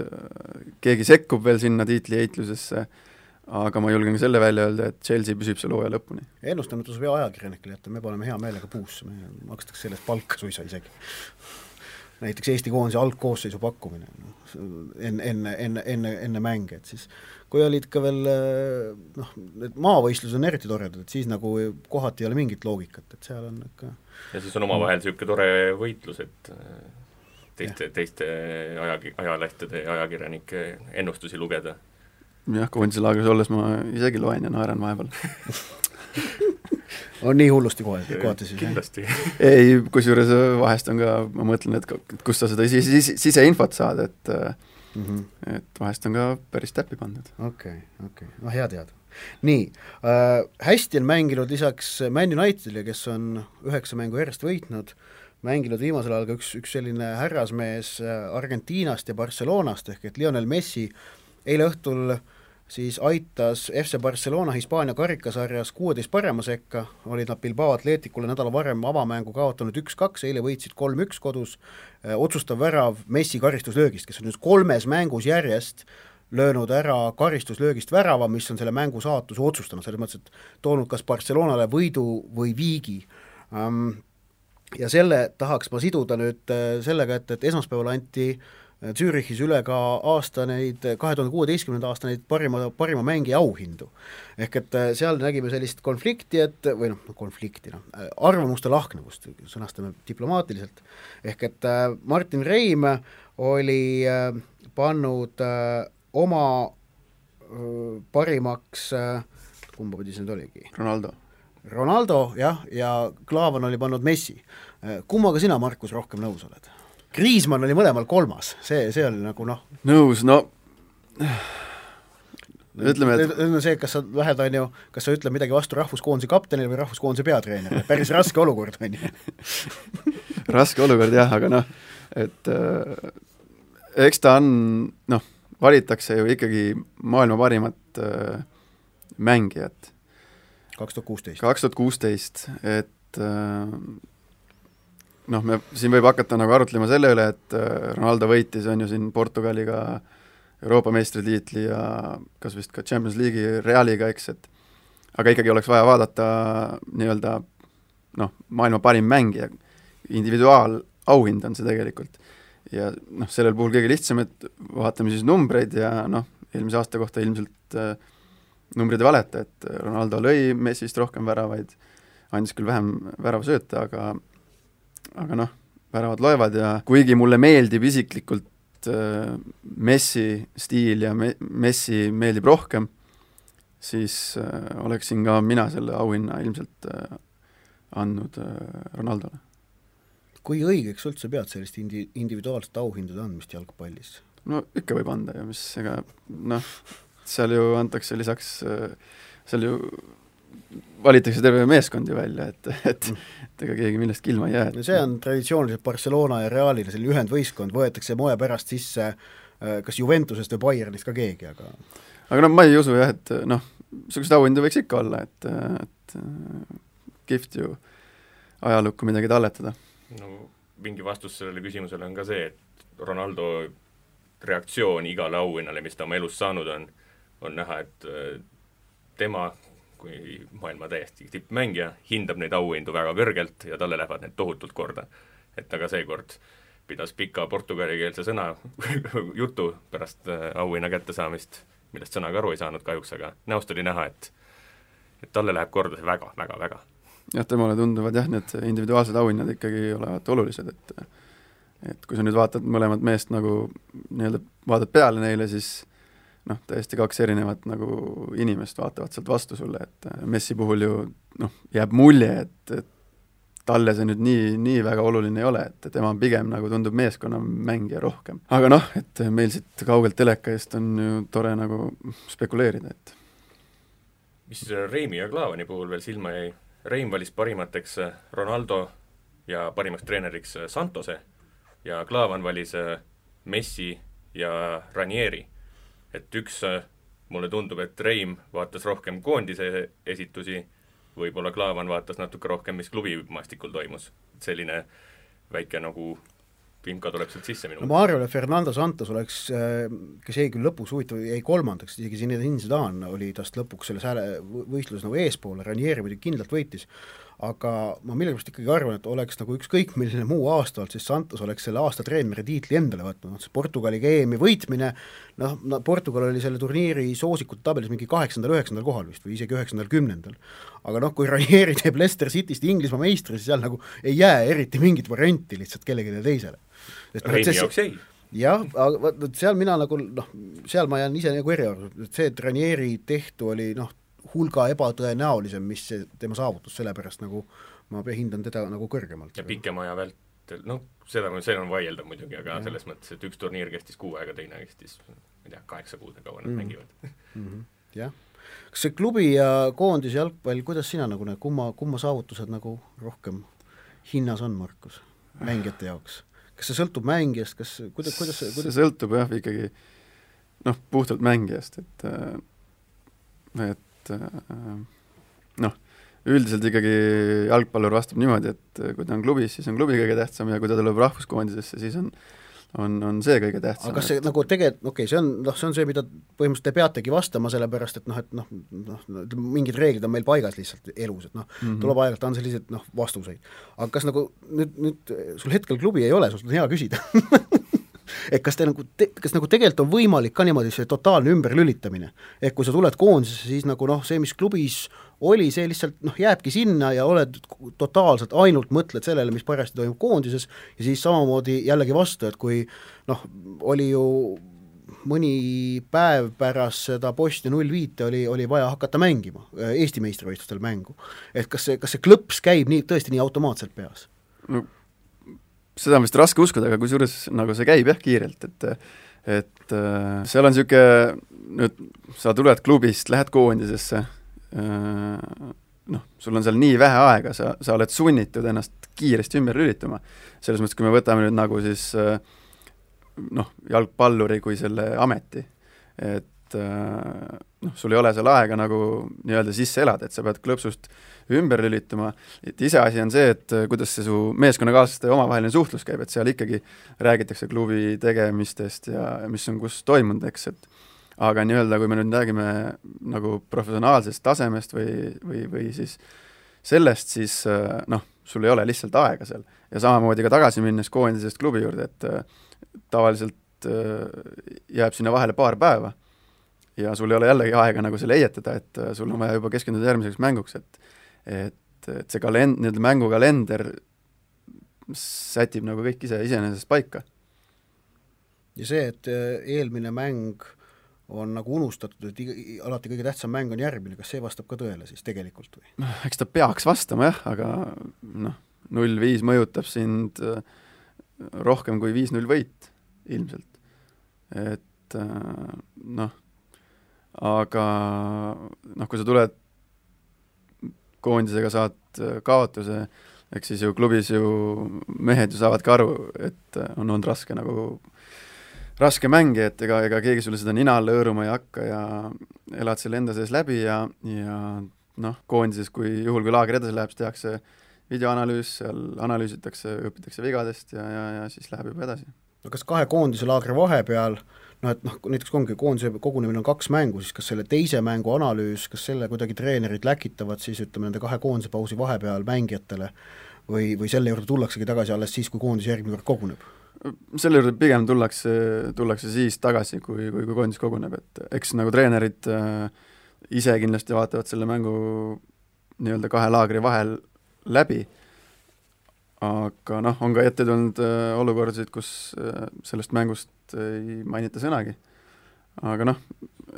keegi sekkub veel sinna tiitlieitlusesse äh, aga ma julgen ka selle välja öelda, et Chelsea püsib seal hooaja lõpuni. ennustame tasub hea ajakirjanikele jätta, me paneme hea meelega puusse, me makstakse selle eest palka suisa isegi. näiteks Eesti koondise algkoosseisu pakkumine, noh, enne, enne, enne, enne, enne mänge, et siis kui olid ka veel noh, need maavõistlused on eriti toredad, et siis nagu kohati ei ole mingit loogikat, et seal on ikka ja siis on omavahel niisugune tore võitlus, et teiste, teiste aja, ajalehtede ja ajakirjanike ennustusi lugeda jah, koondise laagris olles ma isegi loen ja naeran vahepeal on nii hullusti kohe, kohati siis? kindlasti. ei, kusjuures vahest on ka, ma mõtlen, et kust sa seda sis-, sis, siseinfot saad, et mm -hmm. et vahest on ka päris täppi pandud. okei okay,, okei okay., no hea teada. nii äh,, hästi on mänginud lisaks Man Unitedile, kes on üheksa mängu järjest võitnud, mänginud viimasel ajal ka üks, üks selline härrasmees äh, Argentiinast ja Barcelonast, ehk et Lionel Messi eile õhtul äh, siis aitas FC Barcelona Hispaania karikasarjas kuueteist parema sekka, olid nad Bilbao Atleticule nädala varem avamängu kaotanud üks-kaks, eile võitsid kolm-üks kodus, otsustav värav Messi karistuslöögist, kes on nüüd kolmes mängus järjest löönud ära karistuslöögist värava, mis on selle mängu saatuse otsustanud, selles mõttes, et toonud kas Barcelonale võidu või viigi. Ja selle tahaks ma siduda nüüd äh, sellega, et, et esmaspäeval anti äh, Zürichis üle ka aasta neid, kahe tuhande kuueteistkümnenda aasta neid parima, parima mängija auhindu. ehk et äh, seal nägime sellist konflikti, et või noh, konflikti noh, äh, arvamuste lahknevust, sõnastame diplomaatiliselt, ehk et äh, Martin Reim oli pannud oma parimaks, kumba pidi see nüüd oligi? Ronaldo. Ronaldo jah, ja Klaavan oli pannud Messi. kummaga sina, Markus, rohkem nõus oled? Kriismann oli mõlemal kolmas, see, see oli nagu noh nõus, no ütleme, et on see, kas sa lähed, on ju, kas sa ütled midagi vastu rahvuskoondise kaptenile või rahvuskoondise peatreenerile, päris raske olukord, on ju. raske olukord jah, aga noh, et äh, eks ta on, noh, valitakse ju ikkagi maailma parimat äh, mängijat. kaks tuhat kuusteist. kaks tuhat kuusteist, et äh, noh, me, siin võib hakata nagu arutlema selle üle, et äh, Ronaldo võitis, on ju, siin Portugaliga Euroopa meistritiitli ja kas vist ka Champions League'i Realiga, eks, et aga ikkagi oleks vaja vaadata nii-öelda noh, maailma parim mängija, individuaalauhind on see tegelikult. ja noh, sellel puhul kõige lihtsam, et vaatame siis numbreid ja noh, eelmise aasta kohta ilmselt äh, numbrid ei valeta, et Ronaldo lõi Messist rohkem väravaid, andis küll vähem väravasööte, aga aga noh, väravad loevad ja kuigi mulle meeldib isiklikult äh, Messi stiil ja me-, Messi meeldib rohkem, siis äh, oleksin ka mina selle auhinna ilmselt äh, andnud äh, Ronaldole. kui õigeks üldse pead sellist indi-, individuaalset auhindade andmist jalgpallis? no ikka võib anda ju, mis ega noh, seal ju antakse lisaks, äh, seal ju valitakse terve meeskond ju välja, et, et et ega keegi millestki ilma ei jää. no see on traditsiooniliselt Barcelona ja Realile selline ühendvõistkond, võetakse moe pärast sisse äh, kas Juventusest või Bayernist ka keegi, aga aga noh, ma ei usu jah, et noh, niisuguseid auhindu võiks ikka olla, et, et kihvt ju ajalukku midagi talletada. no mingi vastus sellele küsimusele on ka see, et Ronaldo reaktsioon igale auhinnale, mis ta oma elus saanud on, on näha, et äh, tema kui maailma täiesti tippmängija, hindab neid auhindu väga kõrgelt ja talle lähevad need tohutult korda. et aga seekord pidas pika portugalikeelse sõna jutu pärast äh, auhinna kättesaamist, millest sõnaga aru ei saanud kahjuks, aga näost oli näha, et et talle läheb korda see väga, väga, väga. jah, temale tunduvad jah, need individuaalsed auhinnad ikkagi olevat olulised, et et kui sa nüüd vaatad mõlemat meest nagu nii-öelda, vaatad peale neile, siis noh, täiesti kaks erinevat nagu inimest vaatavad sealt vastu sulle, et Messi puhul ju noh, jääb mulje, et, et talle see nüüd nii, nii väga oluline ei ole, et tema pigem nagu tundub meeskonnamängija rohkem. aga noh, et meil siit kaugelt teleka eest on ju tore nagu spekuleerida, et mis Reimi ja Klaavani puhul veel silma jäi, Reim valis parimateks Ronaldo ja parimaks treeneriks Santose ja Klaavan valis Messi ja Ranieri. Et üks, mulle tundub, et Reim vaatas rohkem koondise esitusi võib-olla Klaavan vaatas natuke rohkem, mis klubimaastikul toimus. selline väike nagu vimka tuleb sealt sisse minu no ma arvan, et Fernando Santos oleks, äh, kes jäi küll lõpuks huvitav, jäi kolmandaks, isegi Zinedine Zidane oli tast lõpuks selles hääle võistluses nagu eespool, Ranieri muidugi kindlalt võitis, aga ma millegipärast ikkagi arvan, et oleks nagu ükskõik milline muu aasta olnud, siis Santos oleks selle aasta treeneri tiitli endale võtnud, noh see Portugali EM-i võitmine, noh, no Portugal oli selle turniiri soosikute tabelis mingi kaheksandal-üheksandal kohal vist või isegi üheksandal-kümnendal. aga noh, kui Ranieri teeb Leicester Cityst Inglismaa meistri, siis seal nagu ei jää eriti mingit varianti lihtsalt kellelegi teisele. Reimi jaoks jäi jah, aga vot seal mina nagu noh, seal ma jään ise nagu eriarvamusele, et see, et Ranieri tehtu oli noh, hulga ebatõenäolisem, mis see tema saavutus, sellepärast nagu ma hindan teda nagu kõrgemalt. ja pikema aja vältel, noh, seda, see on vaieldav muidugi, aga ja. selles mõttes, et üks turniir kestis kuu aega, teine kestis ma ei tea, kaheksa kuud või kaua nad mm. mängivad mm. -hmm. jah. kas see klubi ja koondis jalgpall, kuidas sina nagu näed, kumma, kumma saavutused nagu rohkem hinnas on, Markus, mängijate jaoks? kas see sõltub mängijast, kas, kuidas, kuidas see kuidas... see sõltub jah, ikkagi noh, puhtalt mängijast, et et et äh, noh, üldiselt ikkagi jalgpallur vastab niimoodi, et kui ta on klubis, siis on klubi kõige tähtsam ja kui ta tuleb rahvuskoondisesse, siis on on, on see kõige tähtsam. aga kas see et... nagu tegelikult, okei okay,, see on, noh, see on see, mida põhimõtteliselt te peategi vastama, sellepärast et noh, et noh, noh, mingid reeglid on meil paigas lihtsalt elus, et noh mm -hmm., tuleb aeg-ajalt anda selliseid noh, vastuseid. aga kas nagu nüüd, nüüd sul hetkel klubi ei ole, sul on hea küsida et kas te nagu kas nagu tegelikult on võimalik ka niimoodi see totaalne ümberlülitamine, et kui sa tuled koondisesse, siis nagu noh, see, mis klubis oli, see lihtsalt noh, jääbki sinna ja oled totaalselt, ainult mõtled sellele, mis parajasti toimub koondises ja siis samamoodi jällegi vastu, et kui noh, oli ju mõni päev pärast seda posti null viite oli, oli vaja hakata mängima Eesti meistrivõistlustel mängu. et kas see, kas see klõps käib nii, tõesti nii automaatselt peas? no seda on vist raske uskuda, aga kusjuures nagu see käib jah, kiirelt, et et äh, seal on niisugune, nüüd sa tuled klubist, lähed koondisesse äh,, noh, sul on seal nii vähe aega, sa, sa oled sunnitud ennast kiiresti ümber lülitama. selles mõttes, kui me võtame nüüd nagu siis äh, noh, jalgpalluri kui selle ameti, et noh, sul ei ole seal aega nagu nii-öelda sisse elada, et sa pead klõpsust ümber lülituma, et iseasi on see, et äh, kuidas see su meeskonnakaaslaste omavaheline suhtlus käib, et seal ikkagi räägitakse klubi tegemistest ja mis on kus toimunud, eks, et aga nii-öelda, kui me nüüd räägime nagu professionaalsest tasemest või, või, või siis sellest, siis äh, noh, sul ei ole lihtsalt aega seal. ja samamoodi ka tagasi minnes koondisest klubi juurde, et äh, tavaliselt jääb sinna vahele paar päeva ja sul ei ole jällegi aega nagu selle heietada, et sul on vaja juba keskenduda järgmiseks mänguks, et et, et see kalend-, nii-öelda mängukalender sätib nagu kõik ise, iseenesest paika. ja see, et äh, eelmine mäng on nagu unustatud, et iga, alati kõige tähtsam mäng on järgmine, kas see vastab ka tõele siis tegelikult või? noh, eks ta peaks vastama jah, aga noh, null viis mõjutab sind äh, rohkem kui viis-null võit ilmselt. et äh, noh, aga noh, kui sa tuled koondisega saad äh, kaotuse, eks siis ju klubis ju mehed ju saavad ka aru, et äh, on olnud raske nagu, raske mäng ja et ega, ega keegi sulle seda nina alla hõõruma ei hakka ja elad selle enda sees läbi ja, ja noh, koondises, kui juhul, kui laager edasi läheb, siis tehakse videoanalüüs, seal analüüsitakse, õpitakse vigadest ja, ja, ja siis läheb juba edasi. no kas kahe koondise laagri vahepeal äh, noh, et noh, näiteks ongi koondise kogunemine on kaks mängu, siis kas selle teise mängu analüüs, kas selle kuidagi treenerid läkitavad siis ütleme, nende kahe koondise pausi vahepeal mängijatele või, või selle juurde tullaksegi tagasi alles siis, kui koondis järgmine kord koguneb? selle juurde pigem tullakse, tullakse siis tagasi, kui, kui, kui koondis koguneb, et eks nagu treenerid äh, ise kindlasti vaatavad selle mängu nii-öelda kahe laagri vahel läbi, aga noh, on ka ette tulnud äh, olukordasid, kus äh, sellest mängust ei mainita sõnagi. aga noh,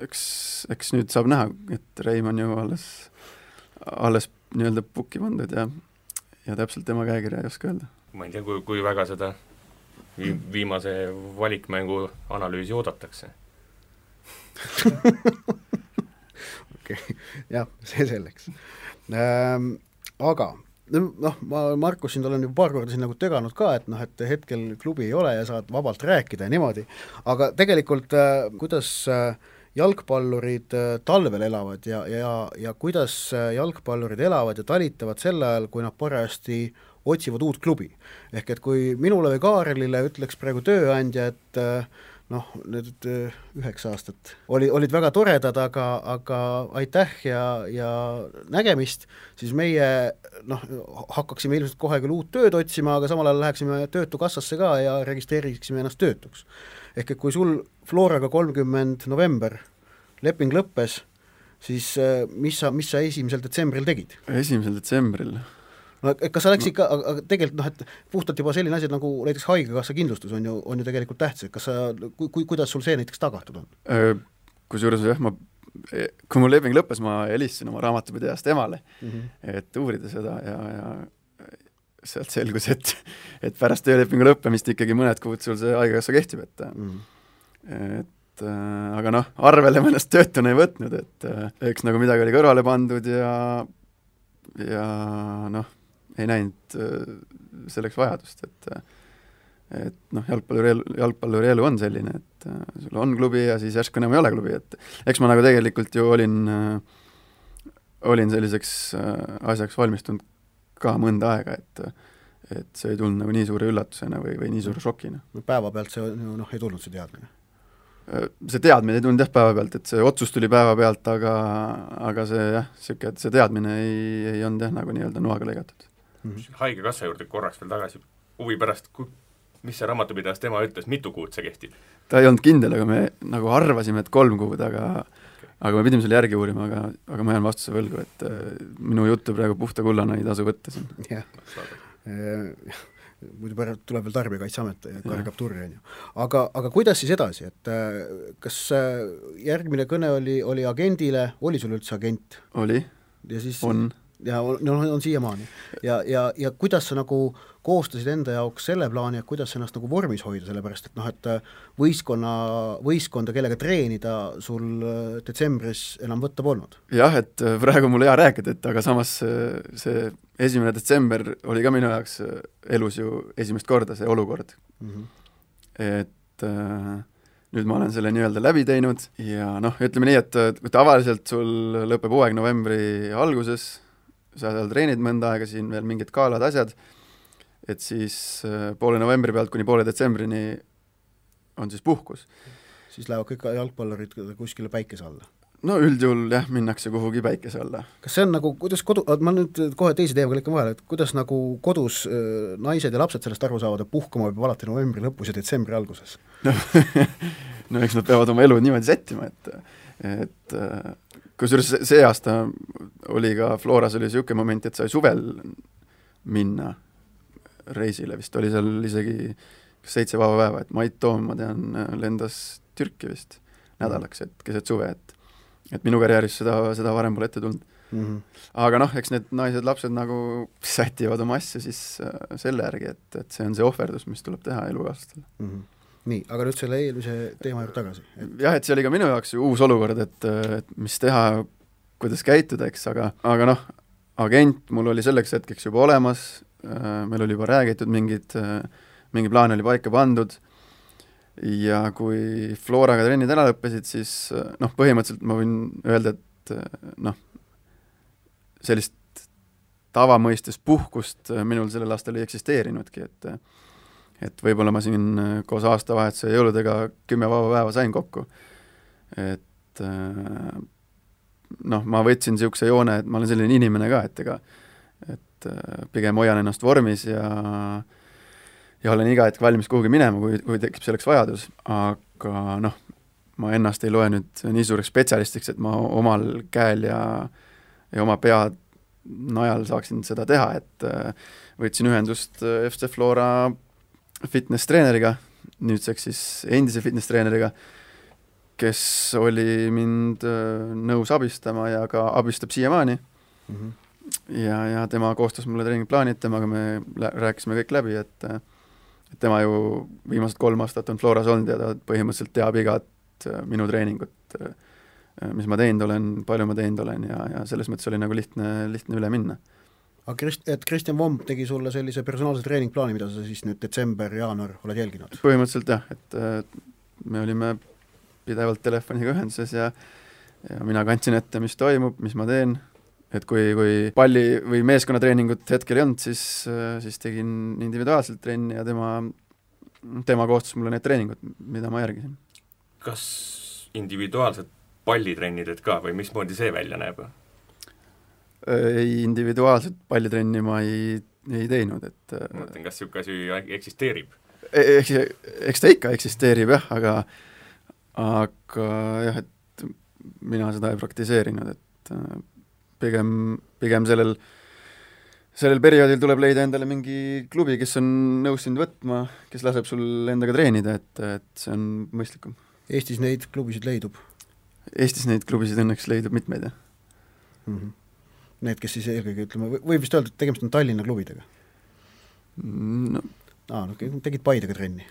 eks, eks nüüd saab näha, et Reim on ju alles, alles nii-öelda pukki pandud ja ja täpselt tema käekirja ei oska öelda. ma ei tea, kui, kui väga seda vi-, viimase valikmängu analüüsi oodatakse okei okay., jah, see selleks ähm,. Aga noh, ma Markus sind olen juba paar korda siin nagu töganud ka, et noh, et hetkel klubi ei ole ja saad vabalt rääkida ja niimoodi, aga tegelikult äh, kuidas äh, jalgpallurid äh, talvel elavad ja, ja, ja kuidas jalgpallurid elavad ja talitavad sel ajal, kui nad parajasti otsivad uut klubi. ehk et kui minule või Kaarelile ütleks praegu tööandja, et noh, need äh, üheksa aastat oli, olid väga toredad, aga, aga aitäh ja, ja nägemist, siis meie noh, hakkaksime ilmselt kohe küll uut tööd otsima, aga samal ajal läheksime Töötukassasse ka ja registreeriksime ennast töötuks. ehk et kui sul Floraga kolmkümmend november leping lõppes, siis äh, mis sa, mis sa esimesel detsembril tegid? esimesel detsembril no kas sa läks ikka, aga tegelikult noh, et puhtalt juba selline asi nagu näiteks Haigekassa kindlustus on ju, on ju tegelikult tähtis, et kas sa, kui, kui, kuidas sul see näiteks tagatud on? Kusjuures jah, ma, kui mul leping lõppes, ma helistasin oma raamatupidajast emale mm, -hmm. et uurida seda ja, ja sealt selgus, et, et pärast töölepingu lõppemist ikkagi mõned kuud sul see Haigekassa kehtib, et mm -hmm. et äh, aga noh, arvele ma ennast töötuna ei võtnud, et äh, eks nagu midagi oli kõrvale pandud ja ja noh, ei näinud äh, selleks vajadust, et et noh, jalgpalluri elu, jalgpalluri elu on selline, et äh, sul on klubi ja siis järsku enam ei ole klubi, et eks ma nagu tegelikult ju olin, äh, olin selliseks asjaks valmistunud ka mõnda aega, et et see ei tulnud nagu nii suure üllatusena või, või nii suure šokina. päevapealt see noh, ei tulnud see teadmine? see teadmine ei tulnud jah päevapealt, et see otsus tuli päevapealt, aga aga see jah, niisugune, et see teadmine ei, ei olnud jah, nagu nii-öelda noaga lõigatud mm -hmm. Haigekassa juurde korraks veel tagasi, huvi pärast, mis see raamatupidajas tema ütles, mitu kuud see kehtib? ta ei olnud kindel, aga me nagu arvasime, et kolm kuud, aga aga me pidime selle järgi uurima, aga, aga ma jään vastuse võlgu, et äh, minu juttu praegu puhta kullana ei tasu võtta siin. jah, äh, muidu pärast tuleb veel Tarbijakaitseamet ja kargab turri, on ju. aga, aga kuidas siis edasi, et äh, kas järgmine kõne oli, oli agendile, oli sul üldse agent? oli. ja siis on ja on, on, on siiamaani. ja, ja, ja kuidas sa nagu koostasid enda jaoks selle plaani, et kuidas ennast nagu vormis hoida, sellepärast et noh, et äh, võistkonna, võistkonda, kellega treenida, sul äh, detsembris enam võtta polnud? jah, et äh, praegu mul hea rääkida, et aga samas see esimene detsember oli ka minu jaoks elus ju esimest korda see olukord mm. -hmm. et äh, nüüd ma olen selle nii-öelda läbi teinud ja noh, ütleme nii, et tavaliselt sul lõpeb hooaeg novembri alguses, sa seal treenid mõnda aega siin veel mingid galad, asjad, et siis äh, poole novembri pealt kuni poole detsembrini on siis puhkus. siis lähevad kõik jalgpallurid kuskile päikese alla? no üldjuhul jah, minnakse kuhugi päikese alla. kas see on nagu, kuidas kodu, ma nüüd kohe teise teemaga lõikan vahele, et kuidas nagu kodus äh, naised ja lapsed sellest aru saavad, et puhkama peab alati novembri lõpus ja detsembri alguses no, no eks nad peavad oma elu niimoodi sättima, et et äh, kusjuures see aasta oli ka Floras oli niisugune moment, et sai suvel minna reisile, vist oli seal isegi seitse vaba päeva, et Mait Toom, ma tean, lendas Türki vist nädalaks, et keset suve, et et minu karjääris seda, seda varem pole ette tulnud mm. -hmm. aga noh, eks need naised-lapsed nagu sätivad oma asja siis äh, selle järgi, et, et see on see ohverdus, mis tuleb teha elukaaslastele mm. -hmm nii, aga nüüd selle eelmise teema juurde tagasi et.... jah, et see oli ka minu jaoks ju uus olukord, et, et mis teha, kuidas käituda, eks, aga, aga noh, agent mul oli selleks hetkeks juba olemas, äh, meil oli juba räägitud mingid, äh, mingi plaan oli paika pandud ja kui Floraga trennid ära lõppesid, siis äh, noh, põhimõtteliselt ma võin öelda, et noh, sellist tavamõistes puhkust minul sellel aastal ei eksisteerinudki, et et võib-olla ma siin äh, koos aastavahetuse jõuludega kümme vaba päeva sain kokku. et äh, noh, ma võtsin niisuguse joone, et ma olen selline inimene ka, et ega et äh, pigem hoian ennast vormis ja ja olen iga hetk valmis kuhugi minema, kui, kui tekib selleks vajadus, aga noh, ma ennast ei loe nüüd nii suureks spetsialistiks, et ma omal käel ja ja oma pea najal saaksin seda teha, et võtsin ühendust FC Flora fitness treeneriga, nüüdseks siis endise fitness treeneriga, kes oli mind äh, nõus abistama ja ka abistab siiamaani mm. -hmm. ja, ja tema koostas mulle treeningplaanid, temaga me rääkisime kõik läbi, et et tema ju viimased kolm aastat on Floras olnud ja ta põhimõtteliselt teab igat minu treeningut, mis ma teinud olen, palju ma teinud olen ja, ja selles mõttes oli nagu lihtne, lihtne üle minna aga Krist-, et Kristjan Vomb tegi sulle sellise personaalse treeningplaani, mida sa siis nüüd detsember-jaanuar oled jälginud? põhimõtteliselt jah, et me olime pidevalt telefoniga ühenduses ja ja mina kandsin ette, mis toimub, mis ma teen, et kui, kui palli- või meeskonnatreeningut hetkel ei olnud, siis, siis tegin individuaalselt trenni ja tema, tema koostas mulle need treeningud, mida ma järgisin. kas individuaalsed pallitrenni teed ka või mismoodi see välja näeb? Ei, individuaalset pallitrenni ma ei, ei teinud, et ma mõtlen, kas niisugune asi eksisteerib? eks, eks ta ikka eksisteerib jah, aga aga jah, et mina seda ei praktiseerinud, et äh, pigem, pigem sellel, sellel perioodil tuleb leida endale mingi klubi, kes on nõus sind võtma, kes laseb sul endaga treenida, et, et see on mõistlikum. Eestis neid klubisid leidub? Eestis neid klubisid õnneks leidub mitmeid, jah mm. -hmm. Need, kes siis eelkõige ütleme, võib vist öelda, et tegemist on Tallinna klubidega? no aa, no tegid Paidega trenni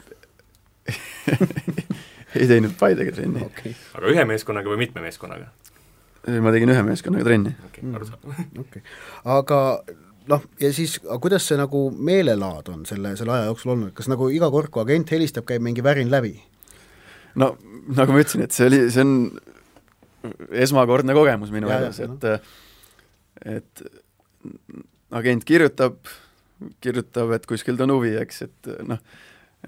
ei teinud Paidega trenni okay.. aga ühe meeskonnaga või mitme meeskonnaga? ma tegin ühe meeskonnaga trenni. okei okay,, arusaadav. okei, aga noh, ja siis, aga kuidas see nagu meelelaad on selle, selle aja jooksul olnud, kas nagu iga kord, kui agent helistab, käib mingi värin läbi? no nagu ma ütlesin, et see oli, see on esmakordne kogemus minu elus, et et agent kirjutab, kirjutab, et kuskilt on huvi, eks, et noh,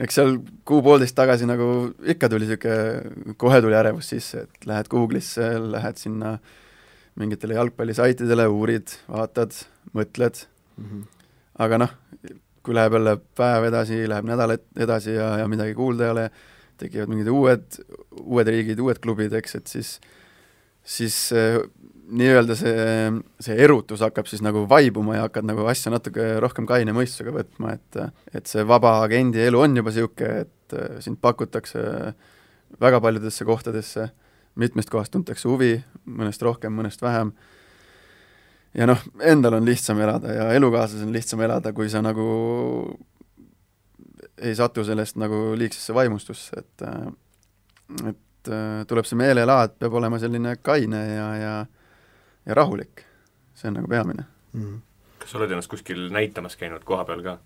eks seal kuu-poolteist tagasi nagu ikka tuli niisugune, kohe tuli ärevus sisse, et lähed Google'isse, lähed sinna mingitele jalgpallisaitidele, uurid, vaatad, mõtled mm, -hmm. aga noh, kui läheb jälle päev edasi, läheb nädal edasi ja, ja midagi kuulda ei ole, tekivad mingid uued, uued riigid, uued klubid, eks, et siis siis nii-öelda see, see erutus hakkab siis nagu vaibuma ja hakkad nagu asja natuke rohkem kaine mõistusega võtma, et et see vaba agendi elu on juba niisugune, et sind pakutakse väga paljudesse kohtadesse, mitmest kohast tuntakse huvi, mõnest rohkem, mõnest vähem, ja noh, endal on lihtsam elada ja elukaaslasel on lihtsam elada, kui sa nagu ei satu sellest nagu liigsesse vaimustusse, et et tuleb see meelelaad, peab olema selline kaine ja, ja ja rahulik. see on nagu peamine mm. -hmm. kas sa oled ennast kuskil näitamas käinud koha peal ka?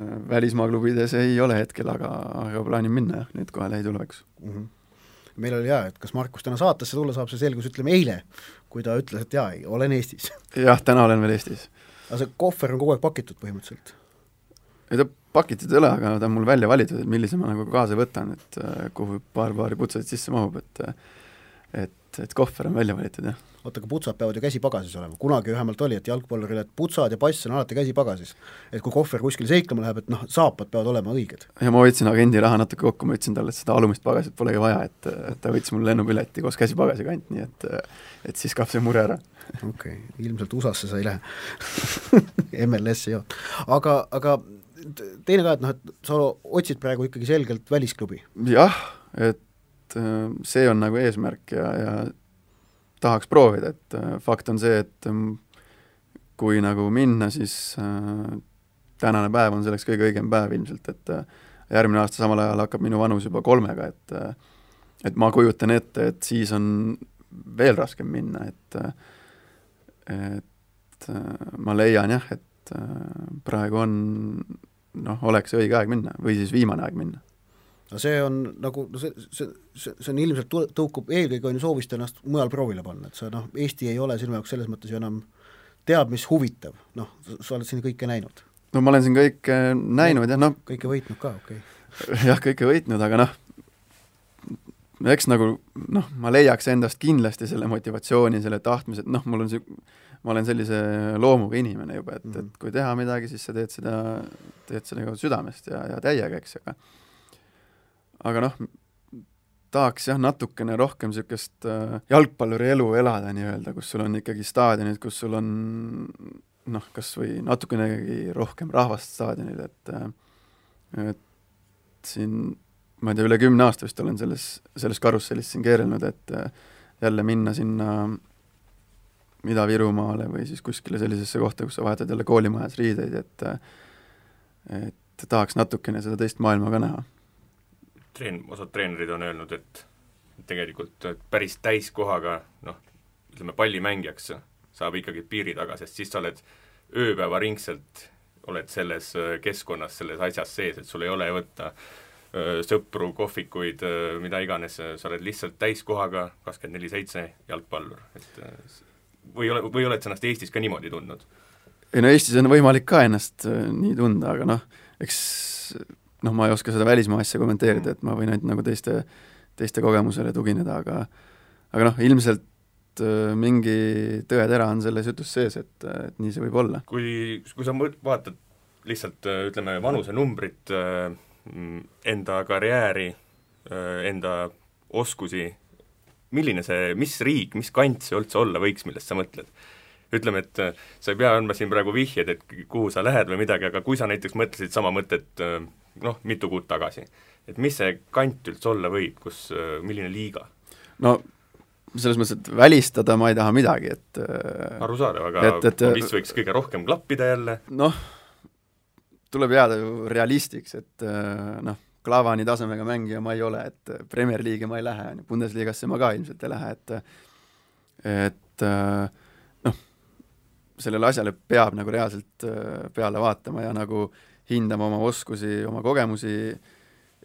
Äh, välismaa klubides ei ole hetkel, aga, aga plaanin minna jah, nüüd kohe lähitulevikus mm. -hmm meil oli jaa, et kas Markus täna saatesse tulla saab, see selgus, ütleme eile, kui ta ütles, et jaa, olen Eestis. jah, täna olen veel Eestis. aga see kohver on kogu aeg pakitud põhimõtteliselt? ei ta pakitud ei ole, aga ta on mul välja valitud, et millise ma nagu kaasa võtan, et äh, kuhu paar paari putsatit sisse mahub, et et, et kohver on välja valitud, jah oota, aga putsad peavad ju käsipagasis olema, kunagi vähemalt oli, et jalgpalluril, et putsad ja pass on alati käsipagasis. et kui kohver kuskile seiklema läheb, et noh, saapad peavad olema õiged. ja ma hoidsin agendi raha natuke kokku, ma ütlesin talle, et seda alumist pagasit polegi vaja, et ta võttis mul lennupileti koos käsipagasiga ainult, nii et et siis kaob see mure ära. okei okay., ilmselt USA-sse sa ei lähe MLS ei joo. aga, aga teine ka, et noh, et sa otsid praegu ikkagi selgelt välisklubi? jah, et see on nagu eesmärk ja, ja tahaks proovida, et äh, fakt on see, et ähm, kui nagu minna, siis äh, tänane päev on selleks kõige õigem päev ilmselt, et äh, järgmine aasta samal ajal hakkab minu vanus juba kolmega, et et ma kujutan ette, et siis on veel raskem minna, et et ma leian jah, et praegu on noh, oleks õige aeg minna või siis viimane aeg minna no see on nagu, no see, see, see, see on ilmselt tõukub, eelkõige on ju soovist ennast mujal proovile panna, et sa noh, Eesti ei ole sinu jaoks selles mõttes ju enam teab, mis huvitav, noh, sa oled siin kõike näinud. no ma olen siin kõike näinud jah, noh kõike võitnud ka, okei okay. jah, kõike võitnud, aga noh, eks nagu noh, ma leiaks endast kindlasti selle motivatsiooni, selle tahtmise, et noh, mul on see, ma olen sellise loomuga inimene juba, et mm, -hmm. et mhm. kui teha midagi, siis sa teed seda, teed seda südamest ja, ja täiega, eks, aga aga noh, tahaks jah, natukene rohkem niisugust äh, jalgpalluri elu elada nii-öelda, kus sul on ikkagi staadionid, kus sul on noh, kas või natukenegi rohkem rahvast staadionil, et äh, et siin ma ei tea, üle kümne aasta vist olen selles, selles karussellis siin keerelnud, et äh, jälle minna sinna Ida-Virumaale või siis kuskile sellisesse kohta, kus sa vahetad jälle koolimajas riideid, et et tahaks natukene seda teist maailma ka näha treen-, osad treenerid on öelnud, et tegelikult päris täiskohaga noh, ütleme pallimängijaks saab ikkagi piiri taga, sest siis sa oled ööpäevaringselt, oled selles äh, keskkonnas, selles asjas sees, et sul ei ole võtta äh, sõpru, kohvikuid, äh, mida iganes, sa oled lihtsalt täiskohaga kakskümmend neli seitse jalgpallur, et või ole, või oled sa ennast Eestis ka niimoodi tundnud? ei no Eestis on võimalik ka ennast nii tunda, aga noh, eks noh, ma ei oska seda välismaa asja kommenteerida, et ma võin ainult nagu teiste, teiste kogemusele tugineda, aga aga noh, ilmselt äh, mingi tõetera on selles jutus sees, et, et nii see võib olla. kui, kui sa vaatad lihtsalt äh, ütleme, vanusenumbrit, äh, enda karjääri, enda oskusi, milline see, mis riik, mis kant see üldse olla võiks, millest sa mõtled? Ütleme, et sa ei pea andma siin praegu vihjeid, et kuhu sa lähed või midagi, aga kui sa näiteks mõtlesid sama mõtet noh, mitu kuud tagasi. et mis see kant üldse olla võib, kus, milline liiga? no selles mõttes, et välistada ma ei taha midagi, et äh, arusaadav, aga et, et, mis võiks kõige rohkem klappida jälle? noh, tuleb jääda ju realistiks, et äh, noh, Klavani tasemega mängija ma ei ole, et Premier League'i ma ei lähe, on ju, Bundesligasse ma ka ilmselt ei lähe, et et noh, sellele asjale peab nagu reaalselt peale vaatama ja nagu äh, hindama oma oskusi, oma kogemusi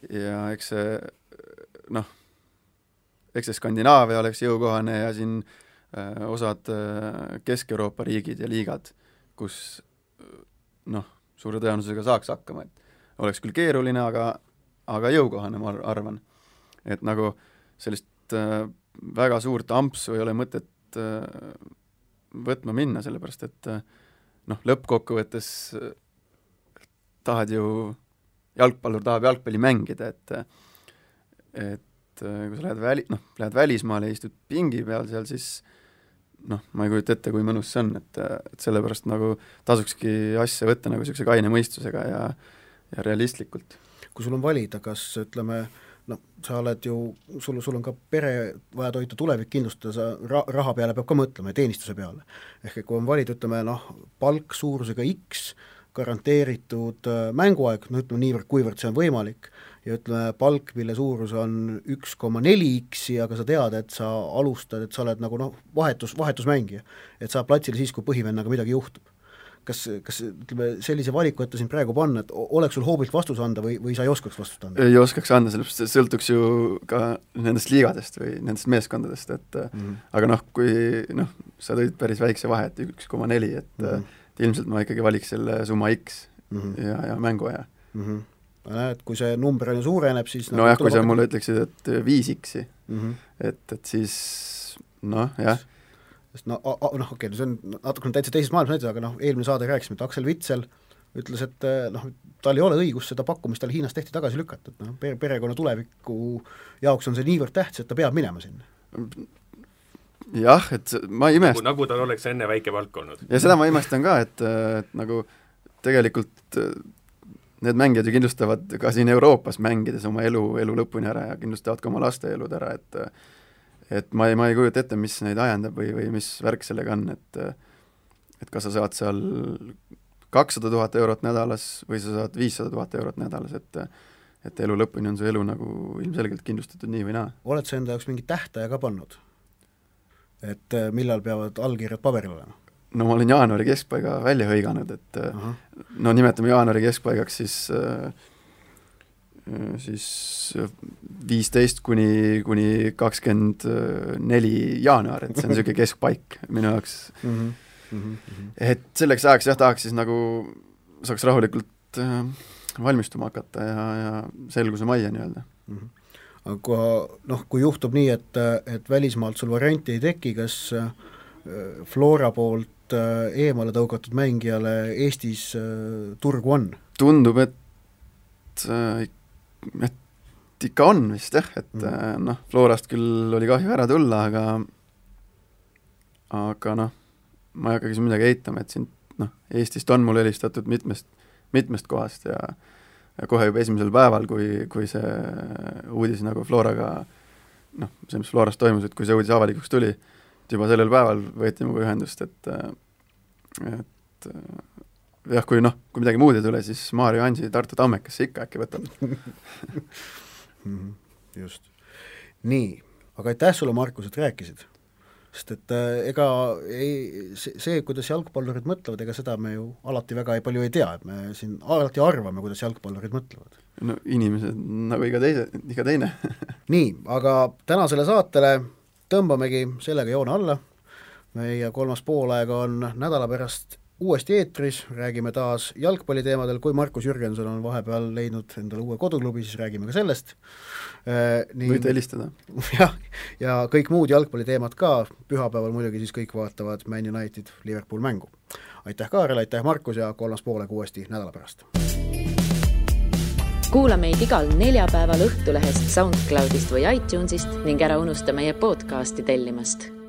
ja eks see noh, eks see Skandinaavia oleks jõukohane ja siin äh, osad äh, Kesk-Euroopa riigid ja liigad, kus noh, suure tõenäosusega saaks hakkama, et oleks küll keeruline, aga aga jõukohane, ma arvan. et nagu sellist äh, väga suurt ampsu ei ole mõtet äh, võtma minna, sellepärast et äh, noh, lõppkokkuvõttes äh, tahad ju, jalgpallur tahab jalgpalli mängida, et et kui sa lähed väli-, noh, lähed välismaale ja istud pingi peal seal, siis noh, ma ei kujuta ette, kui mõnus see on, et, et sellepärast nagu tasukski asja võtta nagu niisuguse kaine mõistusega ja ja realistlikult. kui sul on valida, kas ütleme, noh, sa oled ju, sul, sul on ka pere vaja toita, tulevik kindlustada, sa ra-, raha peale peab ka mõtlema ja teenistuse peale. ehk et kui on valida, ütleme noh, palk suurusega X, garanteeritud äh, mänguaeg, no ütleme niivõrd-kuivõrd see on võimalik, ja ütleme, palk, mille suurus on üks koma neli X-i, aga sa tead, et sa alustad, et sa oled nagu noh, vahetus, vahetusmängija. et saad platsile siis, kui põhivennaga midagi juhtub. Kas, kas ütleme, sellise valiku ette sind praegu panna, et oleks sul hoobilt vastus anda või, või sa ei oskaks vastust anda? ei oskaks anda, sellepärast see sõltuks ju ka nendest liigadest või nendest meeskondadest, et mm -hmm. aga noh, kui noh, sa tõid päris väikse vahe, et üks koma neli, et mm -hmm ilmselt ma ikkagi valiks selle summa X mm -hmm. ja, ja mänguaja mm. -hmm. näed, kui see number on ju suureneb, siis nojah, kui sa mulle ütleksid, et viis X-i mm, -hmm. et, et siis noh, jah. Sest no noh, okei okay,, see on natukene täitsa teises maailmas näitus, aga noh, eelmine saade rääkisime, et Aksel Vitsel ütles, et noh, tal ei ole õigust seda pakkumist talle Hiinas tehti tagasi lükata, et noh, perekonna tuleviku jaoks on see niivõrd tähtis, et ta peab minema sinna jah, et ma ei imesta nagu, nagu tal oleks enne väike palk olnud. ja seda ma imestan ka, et, et nagu tegelikult need mängijad ju kindlustavad ka siin Euroopas mängides oma elu, elu lõpuni ära ja kindlustavad ka oma laste elud ära, et et ma ei, ma ei kujuta ette, mis neid ajendab või, või mis värk sellega on, et et kas sa saad seal kakssada tuhat eurot nädalas või sa saad viissada tuhat eurot nädalas, et et elu lõpuni on su elu nagu ilmselgelt kindlustatud nii või naa. oled sa enda jaoks mingi tähtaja ka pannud? et äh, millal peavad allkirjad paberil olema? no ma olen jaanuari keskpaiga välja hõiganud, et -huh. no nimetame jaanuari keskpaigaks siis äh, siis viisteist kuni, kuni kakskümmend neli jaanuar, et see on niisugune keskpaik minu jaoks mm. -hmm. Mm -hmm. et selleks ajaks jah, tahaks siis nagu, saaks rahulikult äh, valmistuma hakata ja, ja selguse majja nii-öelda mm. -hmm aga noh, kui juhtub nii, et, et välismaalt sul varianti ei teki, kas äh, Flora poolt äh, eemale tõugatud mängijale Eestis äh, turgu on? tundub, et, et ikka on vist jah, et mm. noh, Florast küll oli kahju ära tulla, aga aga noh, ma ei hakkagi siin midagi eitama, et siin noh, Eestist on mulle helistatud mitmest, mitmest kohast ja ja kohe juba esimesel päeval, kui, kui see uudis nagu Floraga noh, see, mis Floras toimus, et kui see uudis avalikuks tuli, et juba sellel päeval võeti minuga ühendust, et et jah, kui noh, kui midagi muud ei tule, siis Maarja Ansi Tartu Tammekesse ikka äkki võtab Mhm, just. nii, aga aitäh sulle, Markus, et rääkisid. sest et äh, ega ei, see, see, kuidas jalgpallurid mõtlevad, ega seda me ju alati väga ei, palju ei tea, et me siin alati arvame, kuidas jalgpallurid mõtlevad. no inimesed nagu iga teise, iga teine nii, aga tänasele saatele tõmbamegi sellega joone alla, meie kolmas poolaeg on nädala pärast uuesti eetris, räägime taas jalgpalliteemadel, kui Markus Jürgenson on vahepeal leidnud endale uue koduklubi, siis räägime ka sellest. Äh, võite helistada. jah, ja kõik muud jalgpalliteemad ka, pühapäeval muidugi siis kõik vaatavad Man United Liverpool mängu. aitäh, Kaarel, aitäh, Markus, ja kolmas poolaeg uuesti nädala pärast. kuula meid igal neljapäeval Õhtulehest, SoundCloudist või iTunesist ning ära unusta meie podcasti tellimast